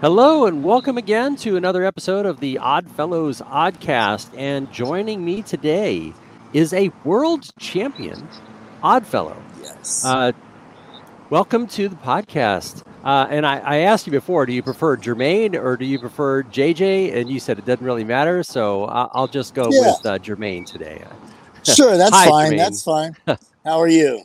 Hello and welcome again to another episode of the Odd Fellows Oddcast. And joining me today is a world champion Oddfellow. Yes. Uh, welcome to the podcast. Uh, and I, I, asked you before, do you prefer Jermaine or do you prefer JJ? And you said it doesn't really matter. So I'll just go yeah. with uh, Jermaine today. Sure, that's Hi, fine. Jermaine. That's fine. How are you?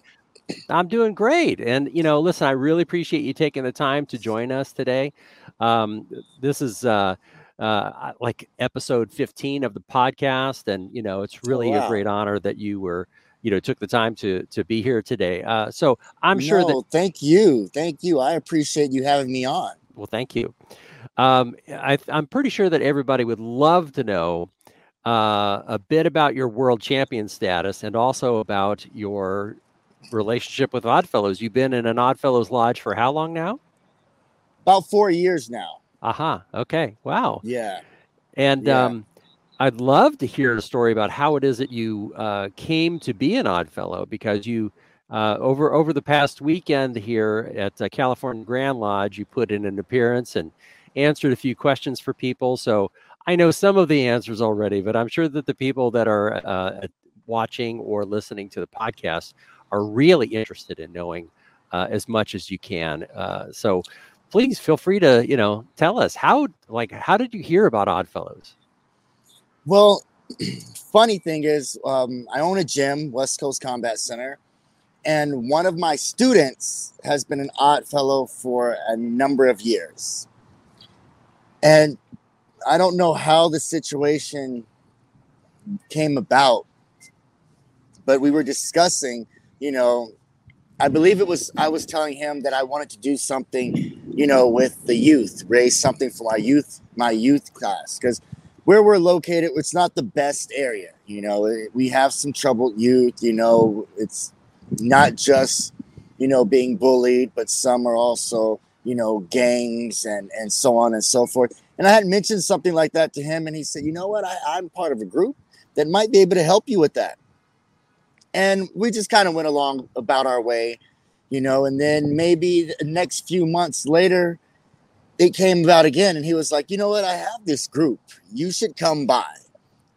I'm doing great. And, you know, listen, I really appreciate you taking the time to join us today. Um, this is uh, uh, like episode 15 of the podcast. And, you know, it's oh, really oh, wow. a great honor that you were, you know, took the time to, to be here today. Uh, so I'm no, sure that. Thank you. Thank you. I appreciate you having me on. Well, thank you. Um, I, I'm pretty sure that everybody would love to know uh, a bit about your world champion status and also about your relationship with Oddfellows. You've been in an Oddfellows lodge for how long now? About four years now. Aha. Uh-huh. Okay. Wow. Yeah. And yeah. um, I'd love to hear a story about how it is that you uh, came to be an Oddfellow because you uh, over over the past weekend here at uh, California Grand Lodge, you put in an appearance and answered a few questions for people. So I know some of the answers already, but I'm sure that the people that are uh, watching or listening to the podcast are really interested in knowing uh, as much as you can. Uh, so please feel free to you know tell us how like how did you hear about oddfellows well funny thing is um, i own a gym west coast combat center and one of my students has been an odd fellow for a number of years. And i don't know how the situation came about but we were discussing you know I believe it was I was telling him that I wanted to do something, you know, with the youth, raise something for my youth, my youth class, because where we're located, it's not the best area. You know, eh, we have some troubled youth. You know, it's not just you know being bullied, but some are also you know gangs and and so on and so forth. And I had mentioned something like that to him, and he said, "You know what? I, I'm part of a group that might be able to help you with that." and we just kind of went along about our way, you know. And then maybe the next few months later, it came about again, and he was like, "You know what? I have this group. You should come by,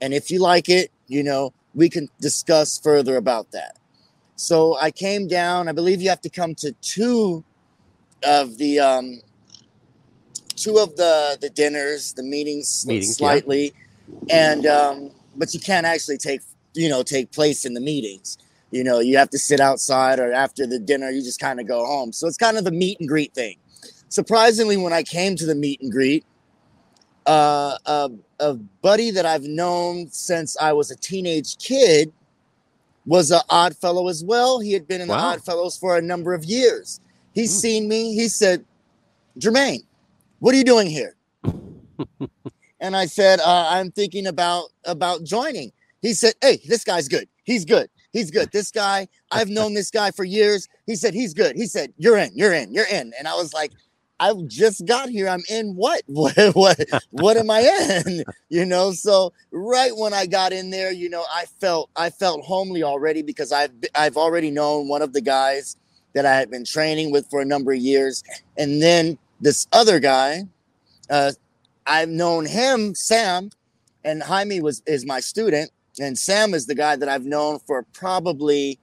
and if you like it, you know, we can discuss further about that." So I came down. I believe you have to come to two of the um, two of the the dinners, the meetings, meetings slightly, yeah. and um, but you can't actually take you know take place in the meetings you know you have to sit outside or after the dinner you just kind of go home so it's kind of the meet and greet thing surprisingly when i came to the meet and greet uh, a, a buddy that i've known since i was a teenage kid was an odd fellow as well he had been in wow. the odd fellows for a number of years he's mm. seen me he said jermaine what are you doing here and i said uh, i'm thinking about about joining he said, Hey, this guy's good. He's good. He's good. This guy, I've known this guy for years. He said, He's good. He said, You're in, you're in, you're in. And I was like, I just got here. I'm in what? What what what am I in? You know, so right when I got in there, you know, I felt I felt homely already because I've I've already known one of the guys that I had been training with for a number of years. And then this other guy, uh, I've known him, Sam, and Jaime was is my student and Sam is the guy that I've known for probably,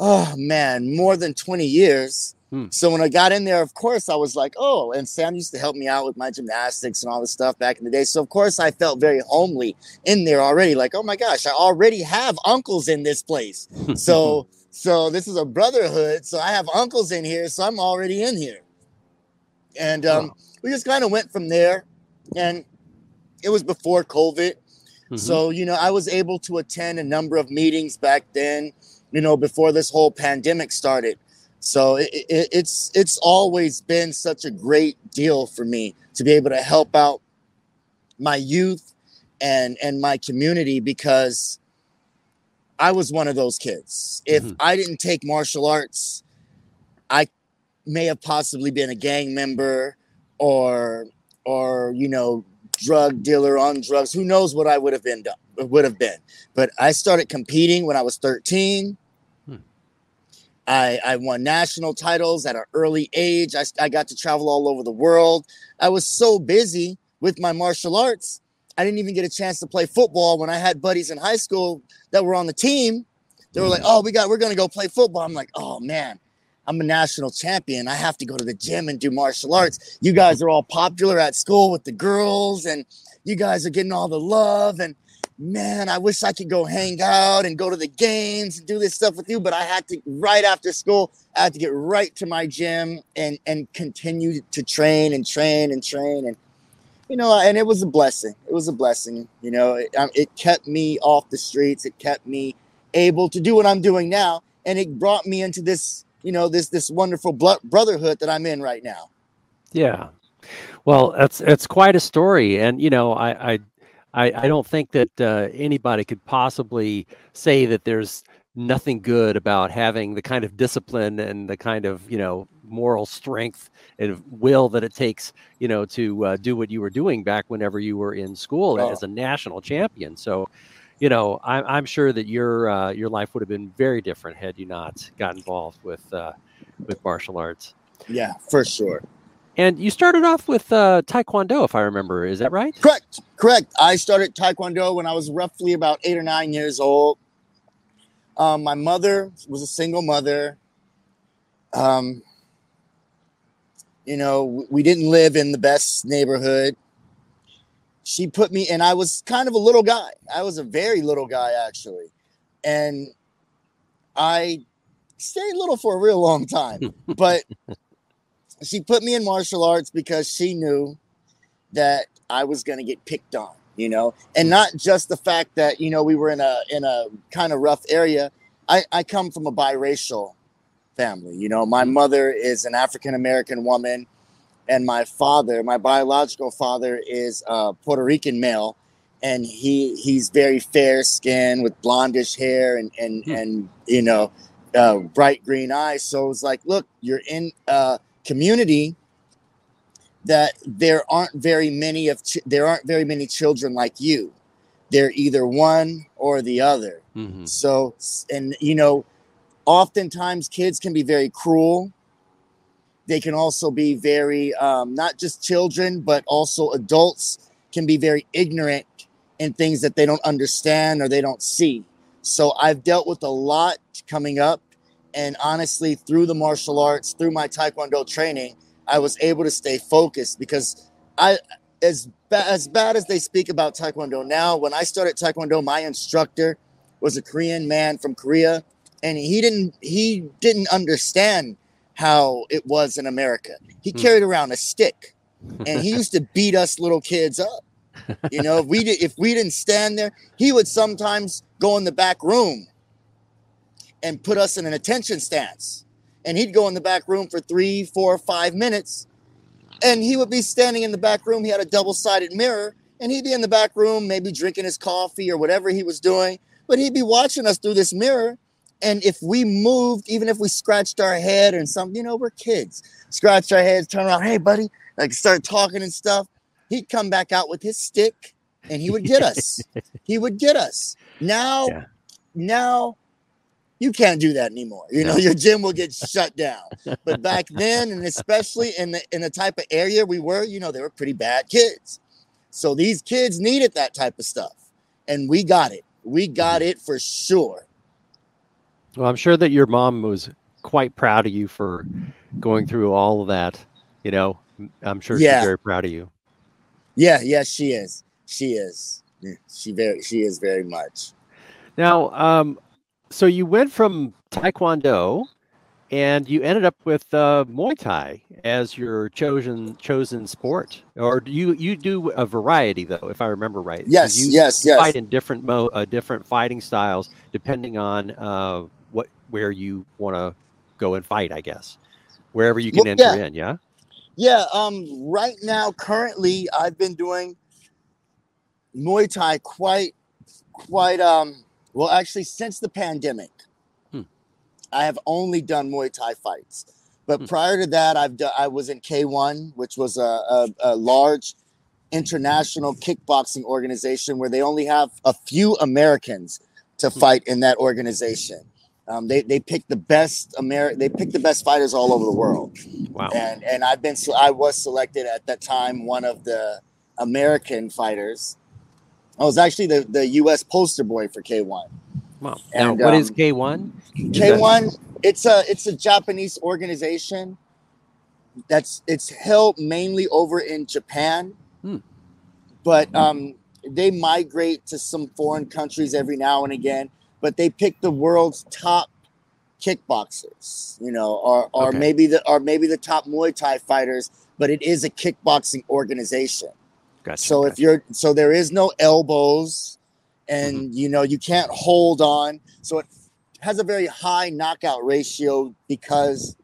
oh man, more than 20 years. Hmm. So when I got in there, of course, I was like, oh, and Sam used to help me out with my gymnastics and all this stuff back in the day. So of course, I felt very homely in there already. Like, oh my gosh, I already have uncles in this place. so, so this is a brotherhood. So I have uncles in here. So I'm already in here. And um, oh. we just kind of went from there. And it was before COVID. Mm-hmm. So, you know, I was able to attend a number of meetings back then, you know, before this whole pandemic started. So it, it, it's it's always been such a great deal for me to be able to help out my youth and and my community because I was one of those kids. If mm-hmm. I didn't take martial arts, I may have possibly been a gang member or or you know drug dealer on drugs. Who knows what I would have been would have been. But I started competing when I was 13. I, I won national titles at an early age. I, I got to travel all over the world. I was so busy with my martial arts, I didn't even get a chance to play football when I had buddies in high school that were on the team. They were like, mm. "Oh, we got we're going to go play football." I'm like, "Oh man, I'm a national champion. I have to go to the gym and do martial arts. You guys are all popular at school with the girls, and you guys are getting all the love. And man, I wish I could go hang out and go to the games and do this stuff with you. But I had to right after school, I had to get right to my gym and and continue to train and train and train and you know, and it was a blessing. It was a blessing. You know, it, um, it kept me off the streets. It kept me able to do what I'm doing now, and it brought me into this you know this this wonderful brotherhood that I'm in right now. Yeah, well, that's it's quite a story, and you know, I I I, I don't think that uh, anybody could possibly say that there's nothing good about having the kind of discipline and the kind of you know moral strength and will that it takes you know to uh, do what you were doing back whenever you were in school oh. as a national champion so you know, I'm, I'm sure that your uh, your life would have been very different had you not got involved with uh, with martial arts. Yeah, for sure. And you started off with uh, Taekwondo, if I remember. Is that right? Correct. Correct. I started Taekwondo when I was roughly about eight or nine years old. Um, my mother was a single mother. Um, you know, we didn't live in the best neighborhood she put me and I was kind of a little guy. I was a very little guy actually. And I stayed little for a real long time. but she put me in martial arts because she knew that I was going to get picked on, you know, and not just the fact that, you know, we were in a in a kind of rough area. I, I come from a biracial family. You know, my mother is an African American woman and my father, my biological father, is a Puerto Rican male, and he he's very fair skinned with blondish hair and and hmm. and you know uh, bright green eyes. So it's like, look, you're in a community that there aren't very many of ch- there aren't very many children like you. They're either one or the other. Mm-hmm. So and you know, oftentimes kids can be very cruel they can also be very, um, not just children, but also adults can be very ignorant in things that they don't understand or they don't see. So I've dealt with a lot coming up. And honestly, through the martial arts, through my Taekwondo training, I was able to stay focused because I, as, ba- as bad as they speak about Taekwondo now, when I started Taekwondo, my instructor was a Korean man from Korea and he didn't he didn't understand how it was in America. He hmm. carried around a stick and he used to beat us little kids up. You know, if we did, if we didn't stand there, he would sometimes go in the back room and put us in an attention stance. And he'd go in the back room for three, four, five minutes. And he would be standing in the back room. He had a double sided mirror and he'd be in the back room, maybe drinking his coffee or whatever he was doing. But he'd be watching us through this mirror and if we moved, even if we scratched our head and something, you know, we're kids, scratch our heads, turn around, hey, buddy, like start talking and stuff. He'd come back out with his stick and he would get us. he would get us. Now, yeah. now you can't do that anymore. You know, your gym will get shut down. But back then, and especially in the in the type of area we were, you know, they were pretty bad kids. So these kids needed that type of stuff. And we got it. We got mm-hmm. it for sure. Well, I'm sure that your mom was quite proud of you for going through all of that. You know, I'm sure yeah. she's very proud of you. Yeah, yes, she is. She is. She very she is very much. Now, um, so you went from Taekwondo and you ended up with uh, Muay Thai as your chosen chosen sport, or do you you do a variety though, if I remember right? Yes, you yes, yes. Fight in different mo uh, different fighting styles depending on uh, what where you want to go and fight, I guess. Wherever you can well, enter yeah. in, yeah. Yeah, um right now currently I've been doing Muay Thai quite quite um well actually since the pandemic. Hmm. I have only done Muay Thai fights. But hmm. prior to that I've done I was in K1, which was a, a, a large international kickboxing organization where they only have a few Americans to hmm. fight in that organization. Um, they they pick the best Ameri- they pick the best fighters all over the world. Wow. And and I've been I was selected at that time one of the American fighters. I was actually the, the US poster boy for K1. Wow. Now and, what um, is K1? K1 it's a it's a Japanese organization that's it's held mainly over in Japan. Hmm. But um they migrate to some foreign countries every now and again but they pick the world's top kickboxers, you know, or or okay. maybe the or maybe the top Muay Thai fighters, but it is a kickboxing organization. Gotcha, so gotcha. if you're so there is no elbows and mm-hmm. you know you can't hold on. So it has a very high knockout ratio because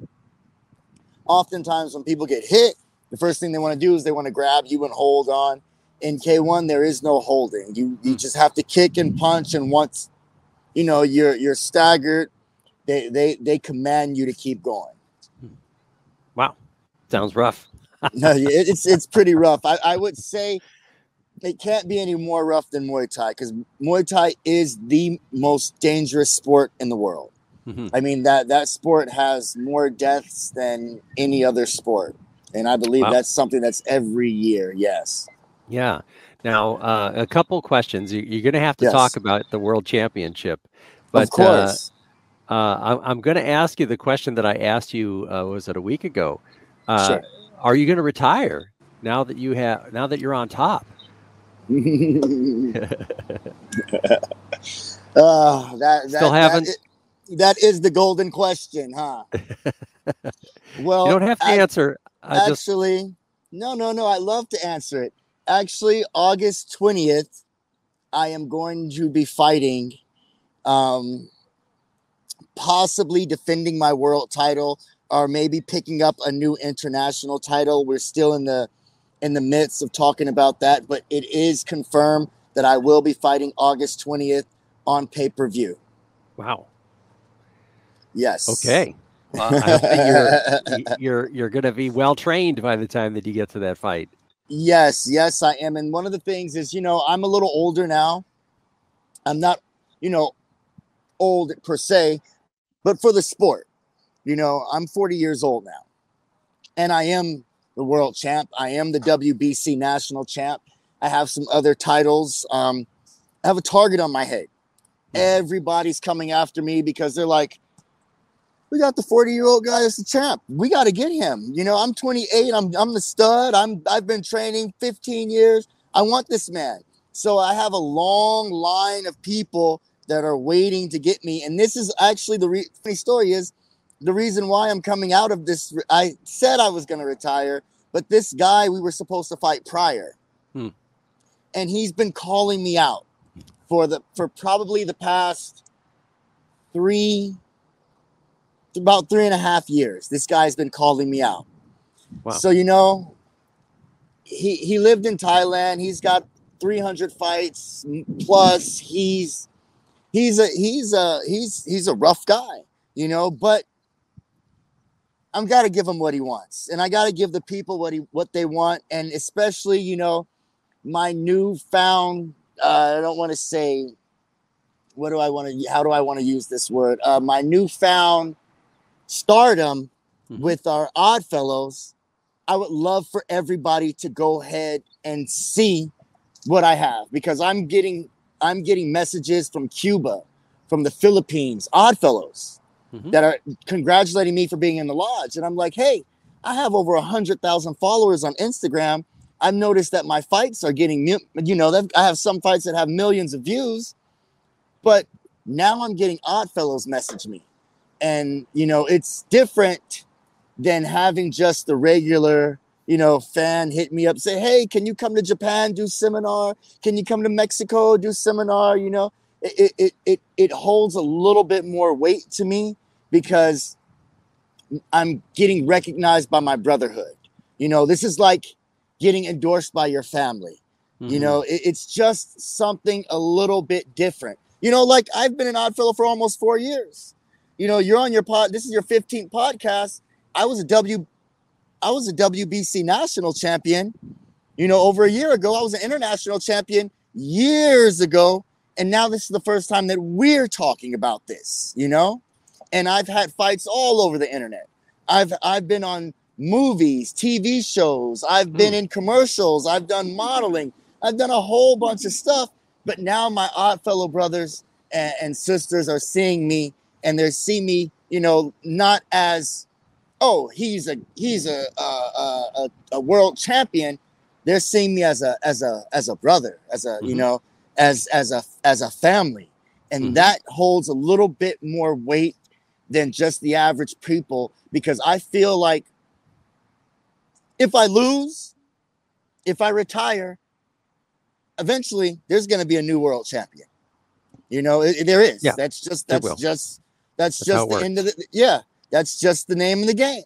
oftentimes when people get hit, the first thing they want to do is they want to grab you and hold on. In K1, there is no holding. You you mm. just have to kick and punch, and once you know you're you're staggered they they they command you to keep going wow sounds rough no it's it's pretty rough I, I would say it can't be any more rough than muay thai because muay thai is the most dangerous sport in the world mm-hmm. i mean that that sport has more deaths than any other sport and i believe wow. that's something that's every year yes yeah now, uh, a couple questions. You're going to have to yes. talk about the World Championship, but of course, uh, uh, I'm going to ask you the question that I asked you. Uh, was it a week ago? Uh, sure. Are you going to retire now that you have now that you're on top? uh, that, that, Still haven't. That is, that is the golden question, huh? well, you don't have to I, answer. I actually, just... no, no, no. I love to answer it actually August 20th, I am going to be fighting, um, possibly defending my world title or maybe picking up a new international title. We're still in the in the midst of talking about that, but it is confirmed that I will be fighting August 20th on pay-per-view. Wow. Yes. Okay. Well, I hope that you're you're you're going to be well trained by the time that you get to that fight. Yes, yes, I am. And one of the things is, you know, I'm a little older now. I'm not, you know, old per se, but for the sport, you know, I'm 40 years old now. And I am the world champ. I am the WBC national champ. I have some other titles. Um, I have a target on my head. Everybody's coming after me because they're like, we got the 40 year old guy that's the champ. We got to get him. You know, I'm 28. I'm I'm the stud. I'm I've been training 15 years. I want this man. So I have a long line of people that are waiting to get me. And this is actually the re- funny story is the reason why I'm coming out of this. I said I was going to retire, but this guy we were supposed to fight prior, hmm. and he's been calling me out for the for probably the past three about three and a half years. This guy's been calling me out. Wow. So you know, he he lived in Thailand. He's got 300 fights plus. He's he's a he's a he's he's a rough guy, you know. But I'm got to give him what he wants, and I got to give the people what he what they want, and especially you know, my newfound. Uh, I don't want to say. What do I want to? How do I want to use this word? Uh, my newfound stardom mm-hmm. with our odd fellows, I would love for everybody to go ahead and see what I have because I'm getting I'm getting messages from Cuba, from the Philippines, odd fellows mm-hmm. that are congratulating me for being in the lodge. And I'm like, hey, I have over a hundred thousand followers on Instagram. I've noticed that my fights are getting, you know, I have some fights that have millions of views, but now I'm getting odd fellows message me and you know it's different than having just the regular you know fan hit me up say hey can you come to japan do seminar can you come to mexico do seminar you know it it it, it holds a little bit more weight to me because i'm getting recognized by my brotherhood you know this is like getting endorsed by your family mm-hmm. you know it, it's just something a little bit different you know like i've been an oddfellow for almost four years you know, you're on your pod. This is your 15th podcast. I was a W, I was a WBC national champion. You know, over a year ago, I was an international champion years ago. And now this is the first time that we're talking about this, you know? And I've had fights all over the internet. I've I've been on movies, TV shows, I've been mm. in commercials, I've done modeling, I've done a whole bunch of stuff. But now my odd fellow brothers and, and sisters are seeing me and they're seeing me, you know, not as, oh, he's a he's a a, a, a world champion. They're seeing me as a as a as a brother, as a mm-hmm. you know, as as a as a family, and mm-hmm. that holds a little bit more weight than just the average people because I feel like if I lose, if I retire, eventually there's going to be a new world champion. You know, it, there is. Yeah, that's just that's just that's, that's just the works. end of the yeah. That's just the name of the game.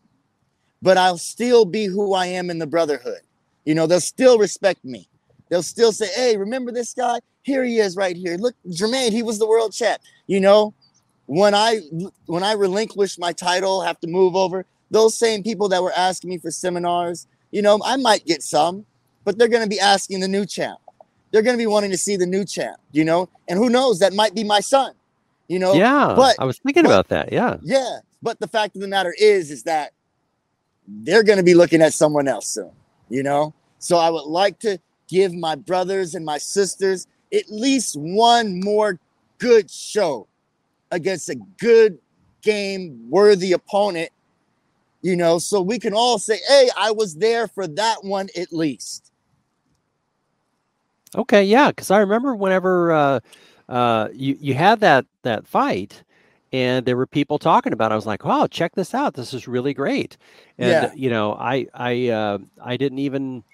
But I'll still be who I am in the brotherhood. You know, they'll still respect me. They'll still say, "Hey, remember this guy? Here he is, right here. Look, Jermaine, he was the world champ." You know, when I when I relinquish my title, have to move over. Those same people that were asking me for seminars, you know, I might get some, but they're going to be asking the new champ they're going to be wanting to see the new champ, you know, and who knows, that might be my son, you know. Yeah, but I was thinking but, about that. Yeah, yeah. But the fact of the matter is, is that they're going to be looking at someone else soon, you know. So I would like to give my brothers and my sisters at least one more good show against a good game worthy opponent you know so we can all say hey i was there for that one at least Okay, yeah, because I remember whenever uh, uh, you you had that that fight, and there were people talking about. it. I was like, "Wow, check this out! This is really great." And yeah. you know, I I uh, I didn't even.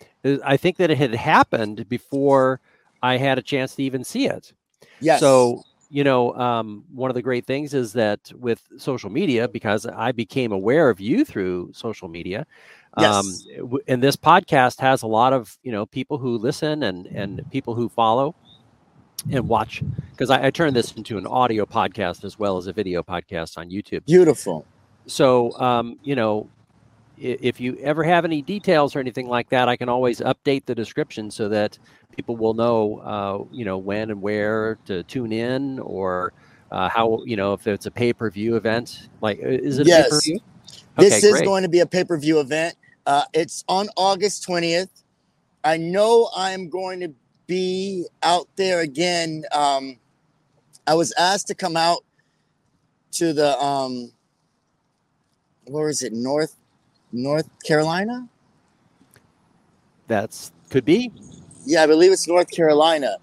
I think that it had happened before I had a chance to even see it. Yes. So you know, um, one of the great things is that with social media, because I became aware of you through social media, Yes. Um, and this podcast has a lot of you know people who listen and and people who follow and watch because I, I turn this into an audio podcast as well as a video podcast on YouTube. Beautiful. So um, you know, if you ever have any details or anything like that, I can always update the description so that people will know, uh, you know, when and where to tune in or uh, how, you know, if it's a pay per view event. Like, is it yes. a pay? This is great. going to be a pay per view event. Uh, it's on August 20th. I know I'm going to be out there again. Um, I was asked to come out to the um, where is it? North North Carolina. That's could be. Yeah, I believe it's North Carolina.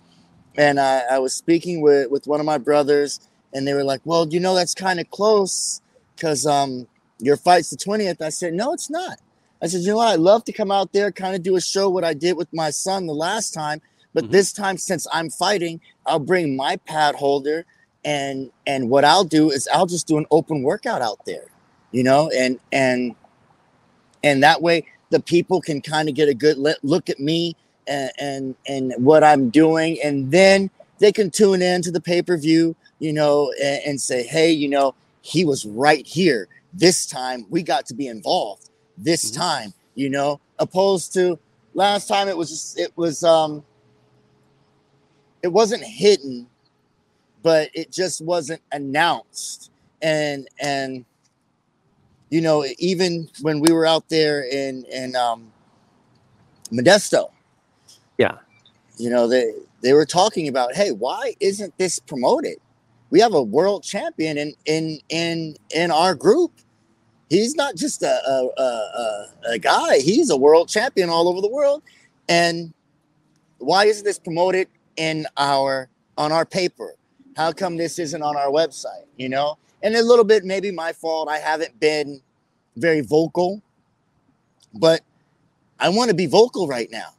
And I, I was speaking with with one of my brothers, and they were like, "Well, you know, that's kind of close because um, your fight's the 20th." I said, "No, it's not." I said, you know what? I'd love to come out there, kind of do a show what I did with my son the last time. But mm-hmm. this time, since I'm fighting, I'll bring my pad holder and and what I'll do is I'll just do an open workout out there, you know, and and and that way the people can kind of get a good look at me and, and and what I'm doing, and then they can tune in to the pay per view, you know, and, and say, hey, you know, he was right here. This time we got to be involved this mm-hmm. time, you know, opposed to last time it was just, it was um it wasn't hidden, but it just wasn't announced. And and you know, even when we were out there in in um Modesto, yeah, you know, they they were talking about, hey, why isn't this promoted? We have a world champion in in in in our group He's not just a, a, a, a guy, he's a world champion all over the world. And why isn't this promoted in our on our paper? How come this isn't on our website? You know, and a little bit maybe my fault. I haven't been very vocal, but I want to be vocal right now.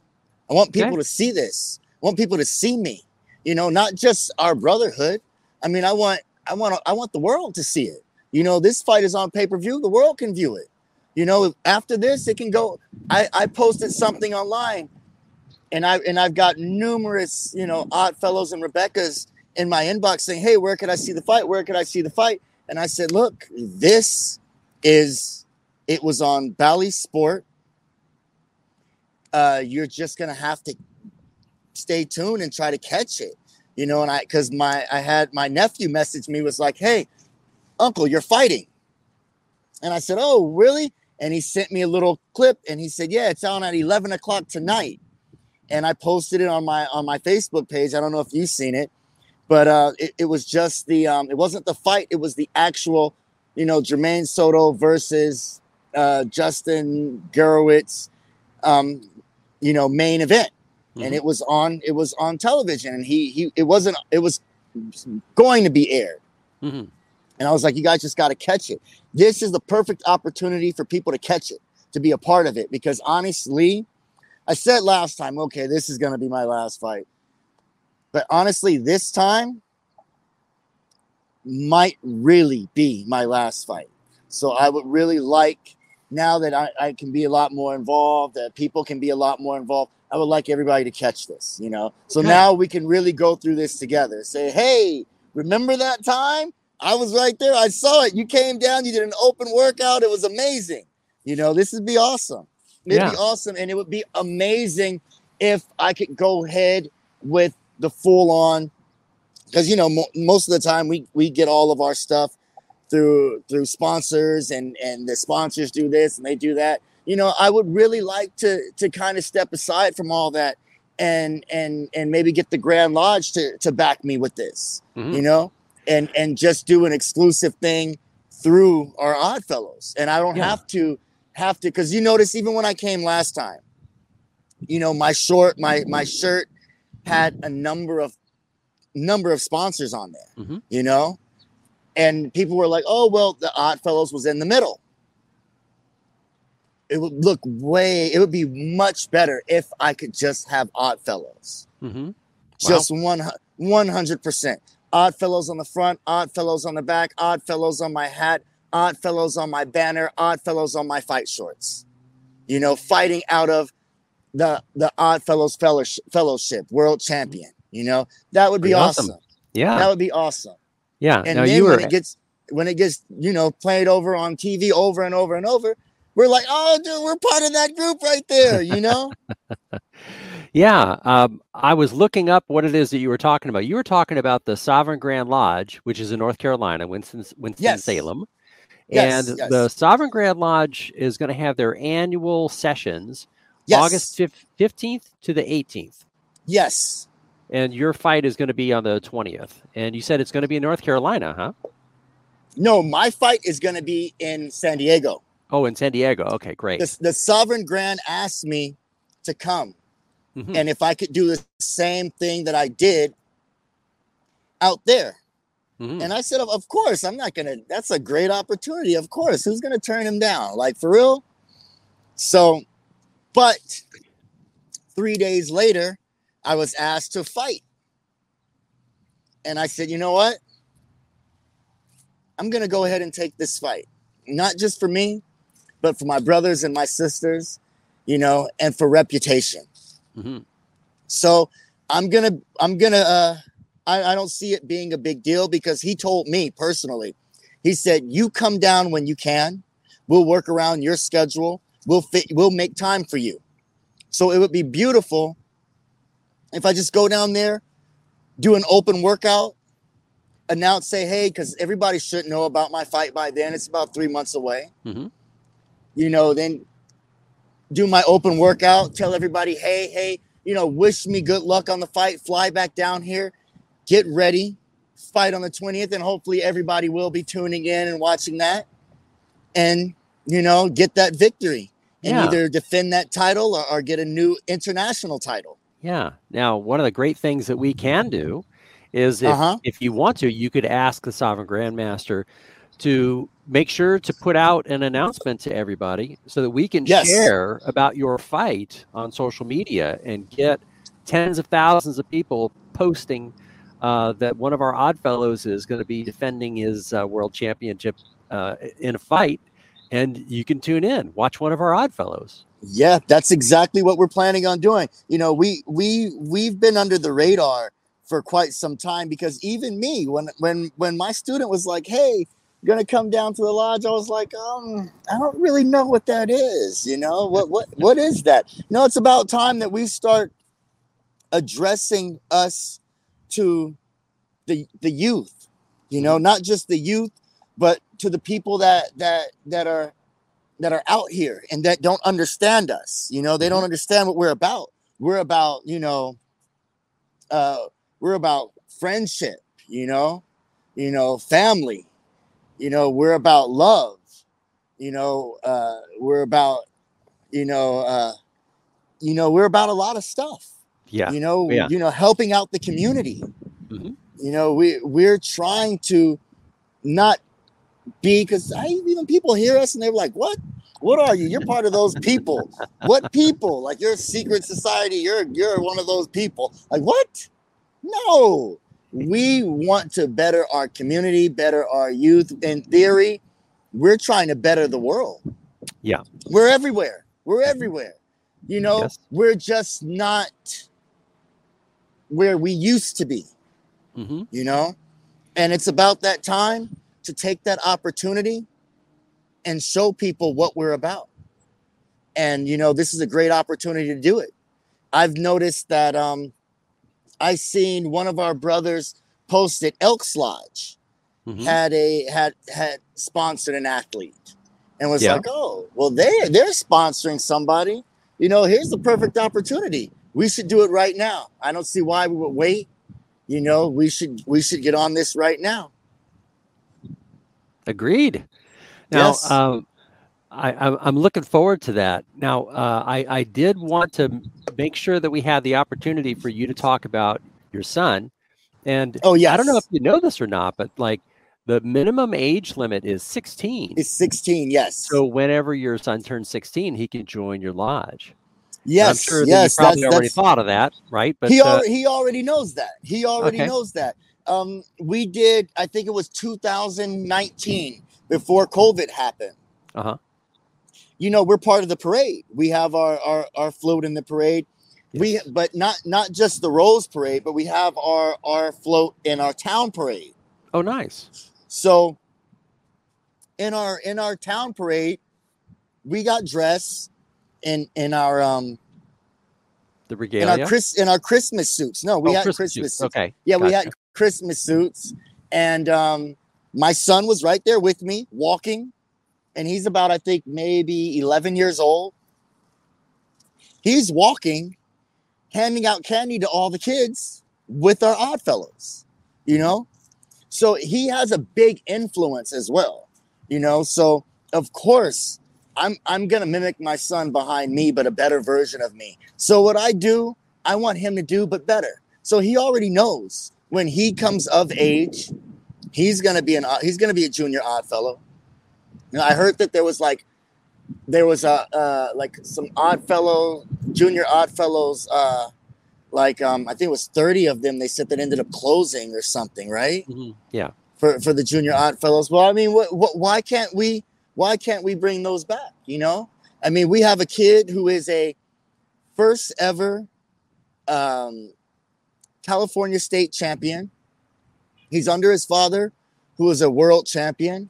I want people okay. to see this. I want people to see me. You know, not just our brotherhood. I mean, I want I want I want the world to see it. You know, this fight is on pay per view. The world can view it. You know, after this, it can go. I, I posted something online, and I and I've got numerous, you know, odd fellows and Rebekahs in my inbox saying, "Hey, where could I see the fight? Where could I see the fight?" And I said, "Look, this is it was on Bally Sport. uh, you're just gonna have to stay tuned and try to catch it. You know, and I because my I had my nephew message me was like, "Hey, uncle, you're fighting," and I said, "Oh, really?" And he sent me a little clip, and he said, "Yeah, it's on at 11 o'clock tonight." And I posted it on my on my Facebook page. I don't know if you've seen it, but uh, it, it was just the um, it wasn't the fight; it was the actual, you know, Jermaine Soto versus uh, Justin Gerowitz, um, you know, main event, mm-hmm. and it was on it was on television, and he he it wasn't it was going to be aired, mm-hmm. and I was like, you guys just got to catch it. This is the perfect opportunity for people to catch it, to be a part of it, because honestly, I said last time, okay, this is going to be my last fight, but honestly, this time might really be my last fight. So I would really like now that I, I can be a lot more involved, that people can be a lot more involved, I would like everybody to catch this, you know? So okay. now we can really go through this together. Say, hey, remember that time? I was right there. I saw it. You came down, you did an open workout. It was amazing. You know, this would be awesome. It'd yeah. be awesome. And it would be amazing if I could go ahead with the full on, because, you know, mo- most of the time we, we get all of our stuff through through sponsors and and the sponsors do this and they do that you know i would really like to to kind of step aside from all that and and and maybe get the grand lodge to to back me with this mm-hmm. you know and and just do an exclusive thing through our odd fellows and i don't yeah. have to have to because you notice even when i came last time you know my short my my shirt had a number of number of sponsors on there mm-hmm. you know and people were like, "Oh, well, the Odd Fellows was in the middle." It would look way. It would be much better if I could just have Odd Fellows. Mm-hmm. Wow. Just one one hundred percent. Odd Fellows on the front, Odd Fellows on the back, Odd Fellows on my hat, Odd Fellows on my banner, Odd Fellows on my fight shorts. You know, fighting out of the the Odd Fellows Fellowship, World Champion. You know, that would be awesome. awesome. Yeah, that would be awesome. Yeah. And then were... when it gets when it gets, you know, played over on TV over and over and over, we're like, oh, dude, we're part of that group right there, you know? yeah. Um, I was looking up what it is that you were talking about. You were talking about the Sovereign Grand Lodge, which is in North Carolina, Winston, Winston-Salem. Yes. And yes. the Sovereign Grand Lodge is going to have their annual sessions yes. August 15th to the 18th. Yes and your fight is going to be on the 20th. And you said it's going to be in North Carolina, huh? No, my fight is going to be in San Diego. Oh, in San Diego. Okay, great. The, the Sovereign Grand asked me to come. Mm-hmm. And if I could do the same thing that I did out there. Mm-hmm. And I said, of, of course, I'm not going to, that's a great opportunity. Of course. Who's going to turn him down? Like, for real? So, but three days later, I was asked to fight. And I said, you know what? I'm going to go ahead and take this fight. Not just for me, but for my brothers and my sisters, you know, and for reputation. Mm-hmm. So I'm going to, I'm going to, uh, I, I don't see it being a big deal because he told me personally, he said, you come down when you can. We'll work around your schedule. We'll fit, we'll make time for you. So it would be beautiful if I just go down there, do an open workout, announce, say, hey, because everybody should know about my fight by then. It's about three months away. Mm-hmm. You know, then do my open workout, tell everybody, hey, hey, you know, wish me good luck on the fight, fly back down here, get ready, fight on the 20th, and hopefully everybody will be tuning in and watching that. And, you know, get that victory and yeah. either defend that title or, or get a new international title. Yeah. Now, one of the great things that we can do is if, uh-huh. if you want to, you could ask the Sovereign Grandmaster to make sure to put out an announcement to everybody so that we can yes. share about your fight on social media and get tens of thousands of people posting uh, that one of our odd fellows is going to be defending his uh, world championship uh, in a fight and you can tune in watch one of our odd fellows yeah, that's exactly what we're planning on doing. You know, we we we've been under the radar for quite some time because even me, when when when my student was like, "Hey, gonna come down to the lodge. I was like, um, I don't really know what that is. You know, what what what is that? No, it's about time that we start addressing us to the the youth. You know, not just the youth, but to the people that that that are that are out here and that don't understand us. You know, they don't understand what we're about. We're about, you know, uh, we're about friendship, you know, you know, family, you know, we're about love, you know, uh, we're about, you know, uh, you know, we're about a lot of stuff. Yeah. You know, Yeah. you know, helping out the community. Mhm. You know, we we're trying to not be because I even people hear us and they're like, "What? What are you? You're part of those people. what people? Like you're a secret society. You're you're one of those people. Like what? No, we want to better our community, better our youth. In theory, we're trying to better the world. Yeah. we're everywhere. We're everywhere. You know, Yes. we're just not where we used to be hmm you know and it's about that time to take that opportunity and show people what we're about. And you know this is a great opportunity to do it. I've noticed that um i seen one of our brothers posted elks lodge hmm had a had had sponsored an athlete and was Yeah. like oh well they they're sponsoring somebody. You know here's the perfect opportunity. We should do it right now. I don't see why we would wait. You know we should we should get on this right now Agreed. Now, Yes. um, I, I'm I'm looking forward to that. Now, uh, I I did want to make sure that we had the opportunity for you to talk about your son, and oh yeah I don't know if you know this or not, but like the minimum age limit is 16. it's 16 yes So whenever your son turns 16, he can join your lodge. Yes I'm sure yes that you probably that's, already that's thought of that, right? But he uh, already he already knows that he already Okay. knows that um we did i think it was 2019 before covid happened uh-huh. you know we're part of the parade we have our our, our float in the parade we Yes. but not not just the rose parade but we have our our float in our town parade Oh, nice. so in our in our town parade we got dressed in in our um The in regalia. our chris in our christmas suits no we oh, had Christmas christmas suits Okay. yeah we had christmas suits. And um my son was right there with me walking. And he's about i think maybe 11 years old. He's walking handing out candy to all the kids with our odd fellows you know? So he has a big influence as well you know? So of course i'm i'm gonna mimic my son behind me but a better version of me. So what i do i want him to do but better. So he already knows when he comes of age he's gonna be an odd- he's gonna be a junior odd fellow you know, i heard that there was like there was a uh like some odd fellow junior odd fellows uh like um i think it was 30 of them they said that ended up closing or something right Mhm. Yeah. for for the junior odd fellows well i mean what, what why can't we why can't we bring those back you know i mean we have a kid who is a first ever um california state champion. He's under his father who is a world champion.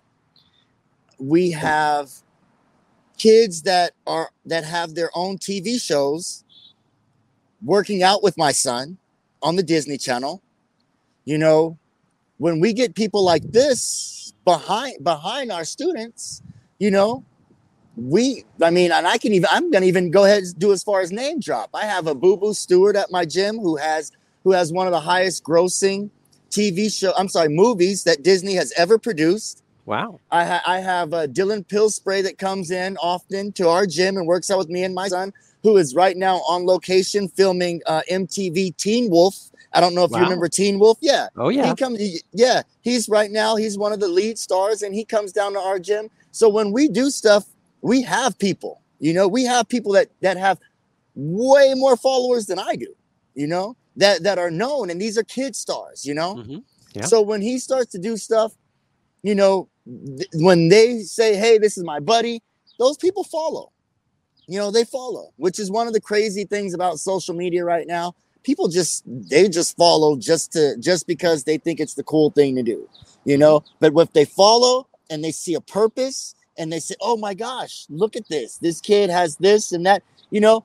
We have kids that are that have their own tv shows. Working out with my son on the disney channel. You know when we get people like this behind behind our students you know we i mean and i can even i'm gonna even go ahead and do as far as name drop. I have a Boo Boo Stewart at my gym who has who has one of the highest grossing tv show i'm sorry movies that disney has ever produced Wow. I, ha- I have uh, Dylan Sprayberry that comes in often to our gym and works out with me and my son, who is right now on location filming uh, MTV Teen Wolf. I don't know if Wow. you remember Teen Wolf. Yeah, Oh yeah. he comes. he- yeah, he's right now. He's one of the lead stars, and he comes down to our gym. So when we do stuff, we have people. You know, we have people that that have way more followers than I do. You know, that that are known, and these are kid stars. You know, Mhm. Yeah. so when he starts to do stuff, you know, th- when they say, "Hey, this is my buddy," those people follow. You know, they follow, which is one of the crazy things about social media right now. People just they just follow just to just because they think it's the cool thing to do. You know, but if they follow and they see a purpose and they say, "Oh my gosh, look at this. This kid has this and that." You know,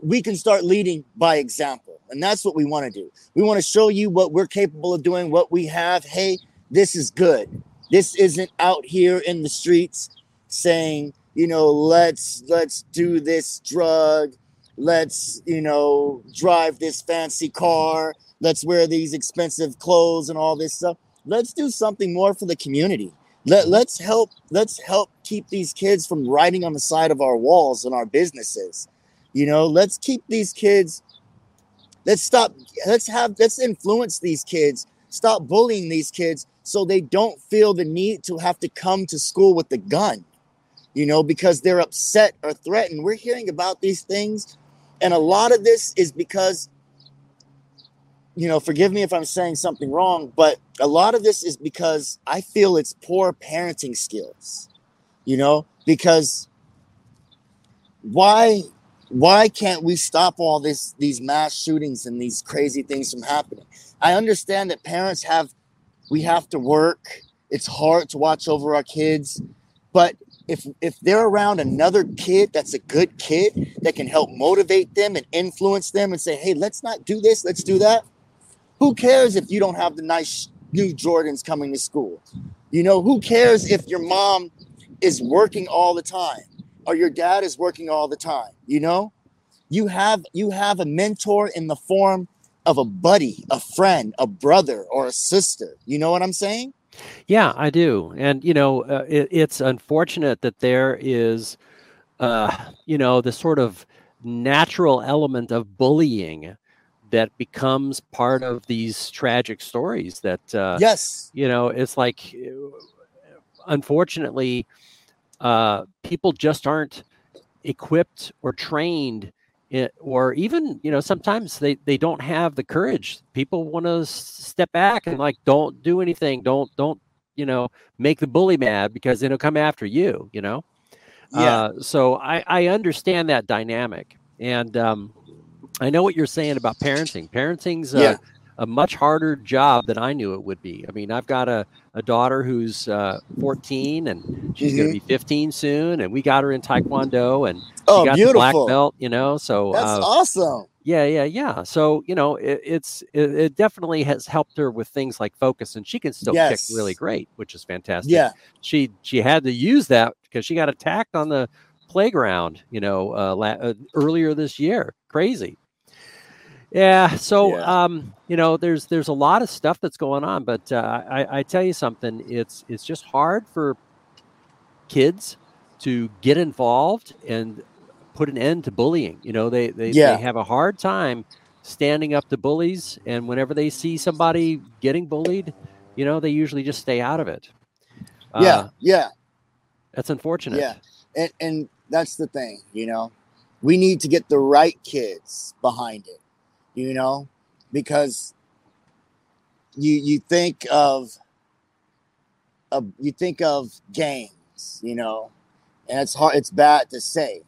we can start leading by example. And that's what we want to do. We want to show you what we're capable of doing, what we have. Hey, this is good. This isn't out here in the streets saying, you know, let's let's do this drug, let's, you know, drive this fancy car, let's wear these expensive clothes and all this stuff. Let's do something more for the community. Let, let's help let's help keep these kids from writing on the side of our walls and our businesses. You know, let's keep these kids let's stop let's have let's influence these kids. Stop bullying these kids so they don't feel the need to have to come to school with the gun you know because they're upset or threatened. We're hearing about these things and a lot of this is because you know forgive me if i'm saying something wrong but a lot of this is because i feel it's poor parenting skills you know because why why can't we stop all this these mass shootings and these crazy things from happening? I understand that parents have we have to work. It's hard to watch over our kids. But if if they're around another kid that's a good kid that can help motivate them and influence them and say hey let's not do this let's do that who cares if you don't have the nice new jordans coming to school? You know who cares if your mom is working all the time or your dad is working all the time you know? You have you have a mentor in the form of a buddy a friend a brother or a sister. You know what i'm saying? Yeah i do. And you know uh, it, it's unfortunate that there is uh you know the sort of natural element of bullying that becomes part of these tragic stories that uh yes. you know it's like unfortunately uh, people just aren't equipped or trained it, or even you know sometimes they they don't have the courage. People want to step back and like don't do anything. Don't don't you know make the bully mad because then he'll come after you you know? Yeah. uh, so i i understand that dynamic. And um i know what you're saying about parenting. Parenting's a, Yeah. A much harder job than i knew it would be. I mean i've got a, a daughter who's uh, 14 and she's going to be 15 soon and we got her in taekwondo and Mm-hmm. oh she got the black belt you know so that's uh, awesome. yeah yeah yeah. So you know it, it's it, it definitely has helped her with things like focus and she can still Yes. kick really great which is fantastic. Yeah. She she had to use that because she got attacked on the playground you know uh, la- uh, earlier this year. Crazy yeah so Yeah. um you know there's there's a lot of stuff that's going on but uh, i i tell you something it's it's just hard for kids to get involved and put an end to bullying you know they they, Yeah. they have a hard time standing up to bullies and whenever they see somebody getting bullied you know they usually just stay out of it yeah uh, yeah that's unfortunate. Yeah. and and that's the thing you know we need to get the right kids behind it you know because you you think of of you think of gangs you know and it's hard it's bad to say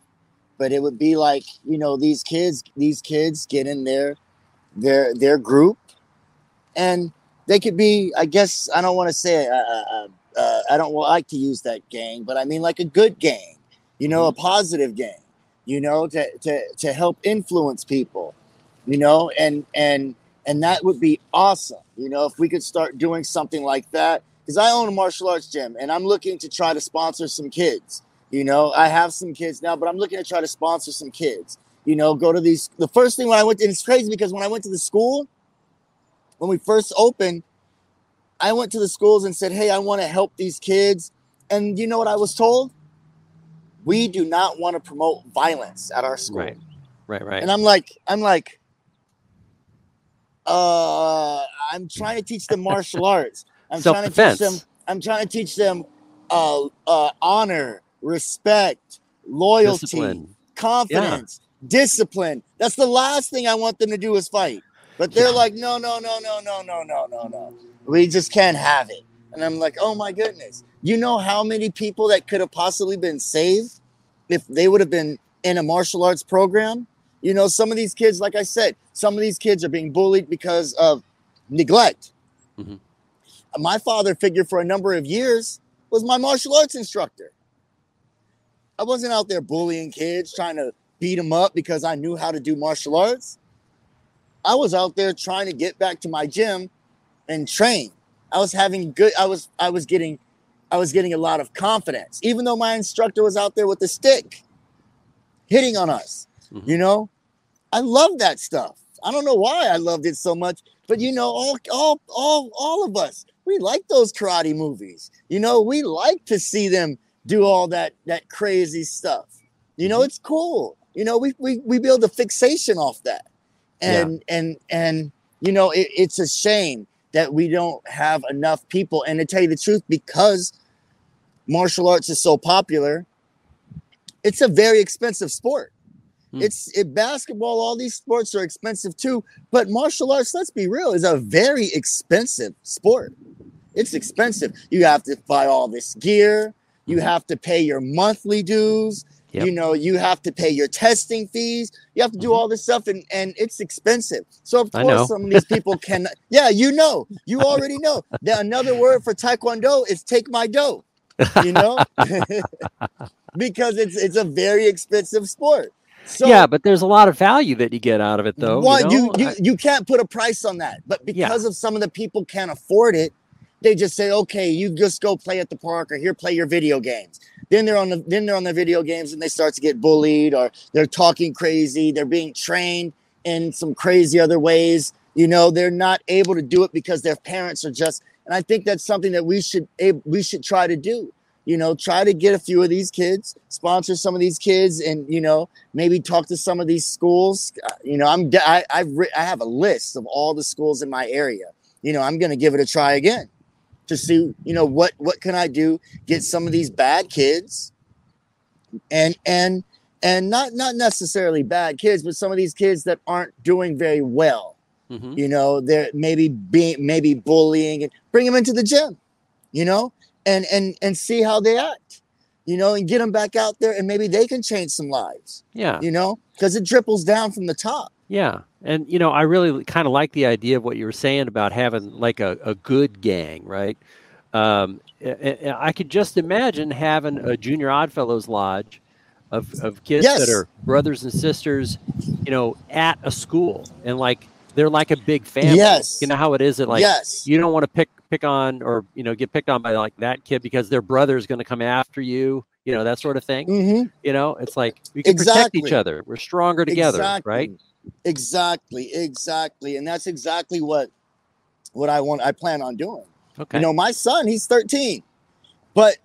but it would be like you know these kids these kids get in their their their group and they could be i guess i don't want to say uh, uh, uh, i don't like to use that gang but i mean like a good gang you know a positive gang you know to to to help influence people you know and and and that would be awesome you know if we could start doing something like that because i own a martial arts gym and i'm looking to try to sponsor some kids you know i have some kids now but i'm looking to try to sponsor some kids you know go to these the first thing when i went to, and it's crazy because when i went to the school when we first opened i went to the schools and said hey i want to help these kids and you know what i was told we do not want to promote violence at our school Right. Right, right. and I'm like, I'm like, uh, I'm trying to teach them martial arts. I'm trying to teach them. I'm trying to teach them uh, uh, honor, respect, loyalty, Discipline. confidence, discipline. That's the last thing I want them to do is fight. But they're Yeah. like, no, no, no, no, no, no, no, no, no. We just can't have it. And I'm like, oh my goodness. You know how many people that could have possibly been saved if they would have been in a martial arts program? You know, some of these kids, like I said, some of these kids are being bullied because of neglect. Mhm. My father figured for a number of years was my martial arts instructor. I wasn't out there bullying kids, trying to beat them up because I knew how to do martial arts. I was out there trying to get back to my gym and train. I was having good I was I was getting I was getting a lot of confidence even though my instructor was out there with the stick hitting on us. Mm-hmm. You know? I love that stuff. I don't know why I loved it so much, but you know all all all all of us we like those karate movies. You know, we like to see them do all that that crazy stuff. You know, mm-hmm. it's cool. You know, we we we build a fixation off that, and yeah. and and you know, it, it's a shame that we don't have enough people. And to tell you the truth, because martial arts is so popular, it's a very expensive sport. Hmm. It's it, basketball, all these sports are expensive too. But martial arts, let's be real, is a very expensive sport. It's expensive. You have to buy all this gear. You mm-hmm. have to pay your monthly dues. Yep. You know, you have to pay your testing fees. You have to do mm-hmm. all this stuff, and, and it's expensive. So of course, some of these people can. yeah, you know, you already know. that another word for Taekwondo is take my dough. You know, because it's it's a very expensive sport. So, yeah, but there's a lot of value that you get out of it, though. Well, you, know? you, you, you can't put a price on that, but because yeah. of some of the people can't afford it, they just say, okay, you just go play at the park or here play your video games. Then they're on the then they're on the video games and they start to get bullied or they're talking crazy. They're being trained in some crazy other ways. You know, they're not able to do it because their parents are just. And I think that's something that we should we should try to do. You know, try to get a few of these kids, sponsor some of these kids, and you know, maybe talk to some of these schools. Uh, you know, I'm I I've I have a list of all the schools in my area. You know, I'm going to give it a try again to see, you know, what what can I do? Get some of these bad kids, and and and not not necessarily bad kids, but some of these kids that aren't doing very well. Mm-hmm. You know, they're maybe being maybe bullying and bring them into the gym. You know, and and and see how they act. You know, and get them back out there, and maybe they can change some lives. Yeah, you know, because it dripples down from the top. Yeah. And, you know, I really kind of like the idea of what you were saying about having like a, a good gang, right? Um, I could just imagine having a junior Oddfellows lodge of, of kids yes. that are brothers and sisters, you know, at a school and like they're like a big family. Yes. You know how it is that like yes. you don't want to pick pick on or you know get picked on by like that kid because their brother is going to come after you you know that sort of thing mm-hmm. you know it's like we can exactly. protect each other we're stronger together exactly. right Exactly, exactly, and that's exactly what what I want. I plan on doing. Okay. You know, my son, he's 13, but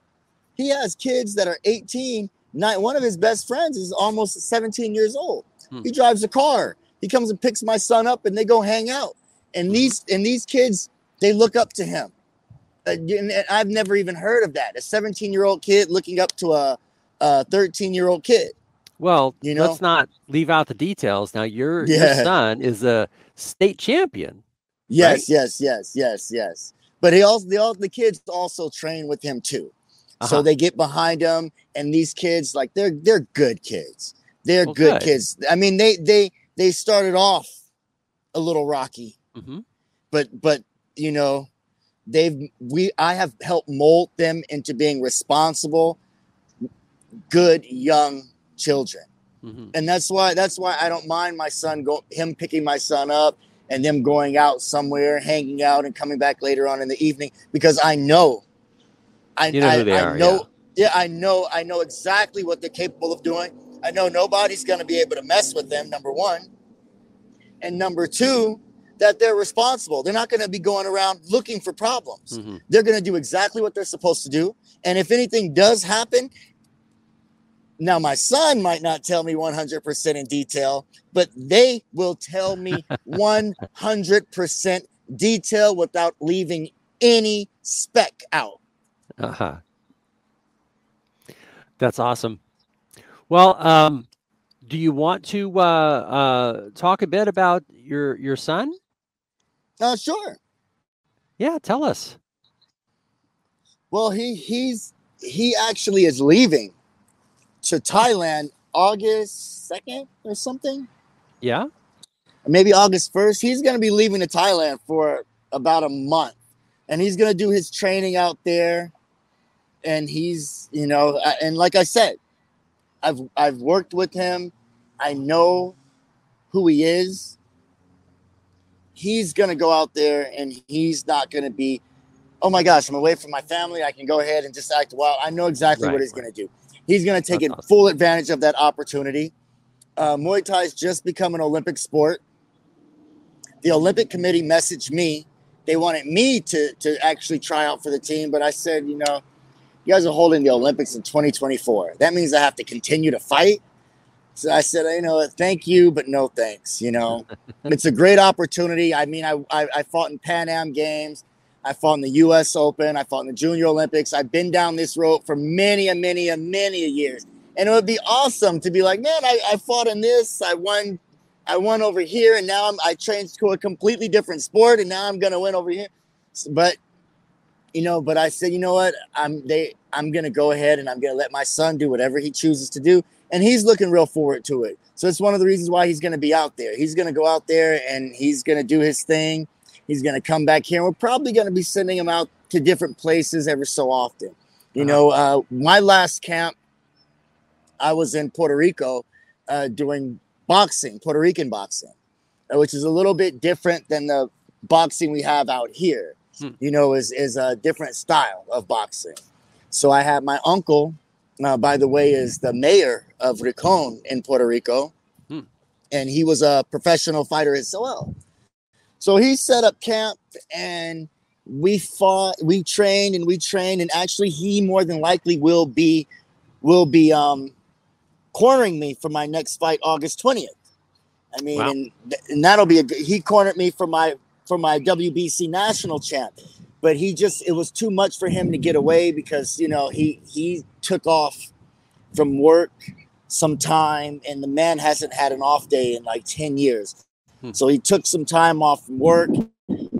he has kids that are 18. Nine, one of his best friends is almost 17 years old. Hmm. He drives a car. He comes and picks my son up, and they go hang out. And these and these kids, they look up to him. Uh, and I've never even heard of that. A 17 year old kid looking up to a 13 year old kid. Well, you know? let's not leave out the details. Now, your, yeah. your son is a state champion. Yes, right? yes, yes, yes, yes. But he also the all the kids also train with him too. Uh-huh. So they get behind him, and these kids like they're they're good kids. They're well, good, good, kids. I mean, they they they started off a little rocky, mm-hmm. but but you know they've we I have helped mold them into being responsible, good young children. Mm-hmm. And that's why that's why I don't mind my son go him picking my son up and them going out somewhere, hanging out and coming back later on in the evening because I know I, you know I, I are, know yeah. yeah, I know I know exactly what they're capable of doing. I know nobody's gonna be able to mess with them, number one. And number two, that they're responsible. They're not going to be going around looking for problems. Mm-hmm. They're going to do exactly what they're supposed to do. And if anything does happen, now, my son might not tell me 100% in detail, but they will tell me 100% detail without leaving any speck out. Uh huh. That's awesome. Well, um, do you want to uh, uh, talk a bit about your your son? Uh, sure. Yeah, tell us. Well, he he's he actually is leaving to Thailand August 2nd or something. Yeah. Maybe August 1st. He's going to be leaving to Thailand for about a month and he's going to do his training out there. and he's you know, and like I said, I've I've worked with him. I know who he is. He's gonna go out there and he's not gonna be, oh my gosh, I'm away from my family. I can go ahead and just act wild. I know exactly right, what he's right. gonna do. He's gonna take awesome. full advantage of that opportunity. Uh, Muay Thai has just become an Olympic sport. The Olympic Committee messaged me. They wanted me to to actually try out for the team, but I said, you know, you guys are holding the Olympics in 2024. That means I have to continue to fight. So I said, you know, thank you, but no thanks. You know, it's a great opportunity. I mean, I, I, I fought in Pan Am Games. I fought in the U.S. Open. I fought in the Junior Olympics. I've been down this road for many and many and many years, and it would be awesome to be like, man, I, I fought in this. I won, I won over here, and now I'm, I changed to a completely different sport, and now I'm gonna win over here. But you know, but I said, you know what? I'm they I'm gonna go ahead and I'm gonna let my son do whatever he chooses to do. And he's looking real forward to it. So it's one of the reasons why he's gonna be out there. He's gonna go out there and he's gonna do his thing. He's gonna come back here. We're probably gonna be sending him out to different places every so often. You uh-huh. know, uh, my last camp, I was in Puerto Rico uh, doing boxing, Puerto Rican boxing, uh, which is a little bit different than the boxing we have out here hmm. you know, is is a different style of boxing. So I had my uncle, uh, by the way, is the mayor of Rincon in Puerto Rico, hmm. and he was a professional fighter as well. So he set up camp and we fought, we trained and we trained, and actually he more than likely will be will be um cornering me for my next fight August 20th. I mean, wow. and, and that'll be a he cornered me for my for my WBC national champ. But he just it was too much for him to get away because you know he he took off from work some time and the man hasn't had an off day in like 10 years. Hmm. So he took some time off from work,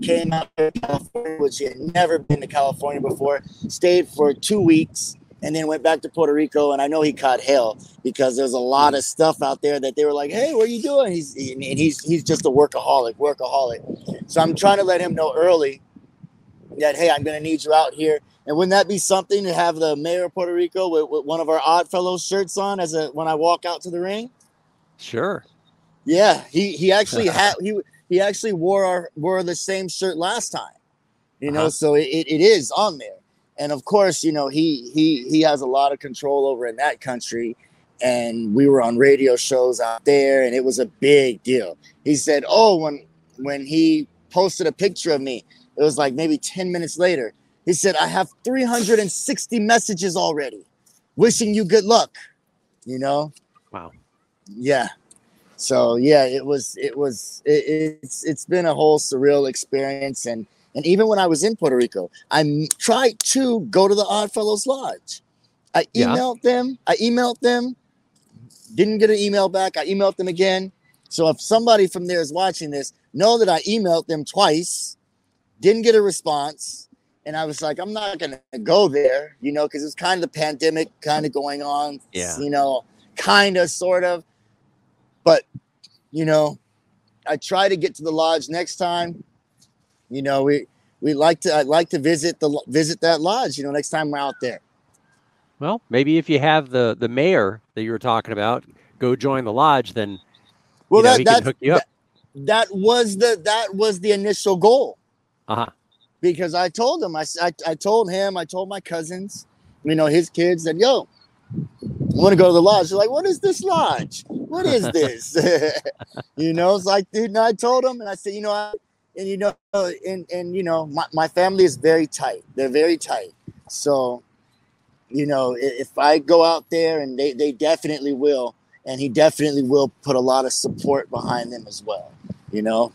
came out to California, which he had never been to California before, stayed for two weeks, and then went back to Puerto Rico. And I know he caught hell because there's a lot of stuff out there that they were like, "Hey, what are you doing?" He's and he's he's just a workaholic, workaholic. So I'm trying to let him know early that hey, I'm going to need you out here. And wouldn't that be something to have the mayor of Puerto Rico with, with one of our Odd Fellows shirts on as a when I walk out to the ring? Sure. Yeah, he he actually had he he actually wore our wore the same shirt last time. You know, uh-huh. so it, it is on there and of course, you know he he he has a lot of control over in that country. And we were on radio shows out there, and it was a big deal. He said, "Oh, when when he posted a picture of me, it was like maybe ten minutes later. He said, "I have 360 messages already, wishing you good luck." You know? Wow. Yeah. So yeah, it was it was it, it's it's been a whole surreal experience, and and even when I was in Puerto Rico, I tried to go to the Oddfellows Lodge. I emailed yeah. them. I emailed them. Didn't get an email back. I emailed them again. So if somebody from there is watching this, know that I emailed them twice. Didn't get a response. And I was like, I'm not gonna go there, you know, because it's kind of the pandemic kind of going on. Yeah. You know, kind of, sort of. But, you know, I try to get to the lodge next time you know, we we like to I'd like to visit the visit that lodge. You know, next time we're out there. Well, maybe if you have the the mayor that you were talking about go join the lodge, then well, you know, that, he that, can hook you up. That, that was the that was the initial goal. Uh huh. Because I told him, I, I, I told him, I told my cousins, you know, his kids that, yo, I want to go to the lodge. They're like, what is this lodge? What is this? you know, it's like, dude, and I told him, and I said, you know, I, and you know, and and you know, my, my family is very tight. They're very tight. So, you know, if I go out there and they, they definitely will, and he definitely will put a lot of support behind them as well. You know,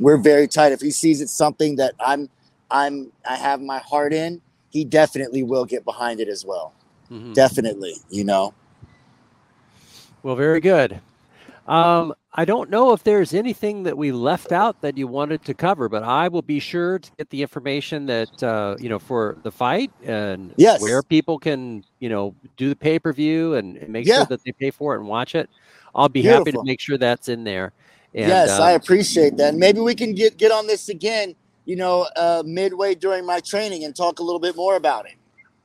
we're very tight. If he sees it's something that I'm I'm I have my heart in, he definitely will get behind it as well. Mm-hmm. Definitely, you know. Well, very good. Um, I don't know if there's anything that we left out that you wanted to cover, but I will be sure to get the information that uh, you know for the fight and yes. where people can you know do the pay per view and, and, make yeah. sure that they pay for it and watch it. I'll be Beautiful. happy to make sure that's in there. And, yes, um, I appreciate that. Maybe we can get get on this again. You know, uh, midway during my training and talk a little bit more about it.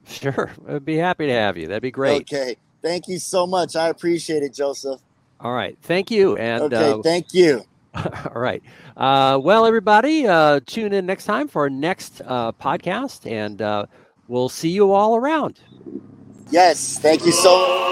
Sure, I'd be happy to have you. That'd be great. Okay, thank you so much. I appreciate it, Joseph. All right, thank you. And okay, uh, thank you. All right. Uh, well, everybody, uh, tune in next time for our next uh, podcast, and uh, we'll see you all around. Yes, thank you so